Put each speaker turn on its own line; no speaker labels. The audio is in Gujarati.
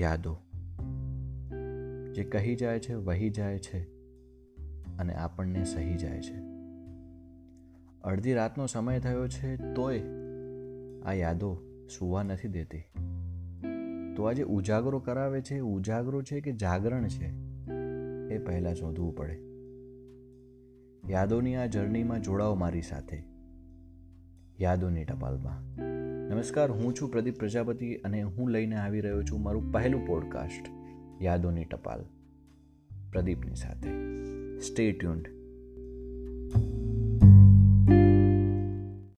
યાદો, જે કહી જાય છે, વહી જાય છે અને આપણને સહી જાય છે. અડધી રાતનો સમય થયો છે તોય આ યાદો સુવા નથી દેતી. તો આજે ઉજાગરો કરાવે છે, ઉજાગરો છે કે જાગરણ છે એ પહેલાં શોધવું પડે. યાદોની આ જર્નીમાં જોડાઓ મારી સાથે. યાદોની ટપાલમાં. નમસ્કાર, હું છું પ્રદીપ પ્રજાપતિ અને હું લઈને આવી રહ્યો છું મારું પહેલું પોડકાસ્ટ યાદોની ટપાલ, પ્રદીપની સાથે. Stay tuned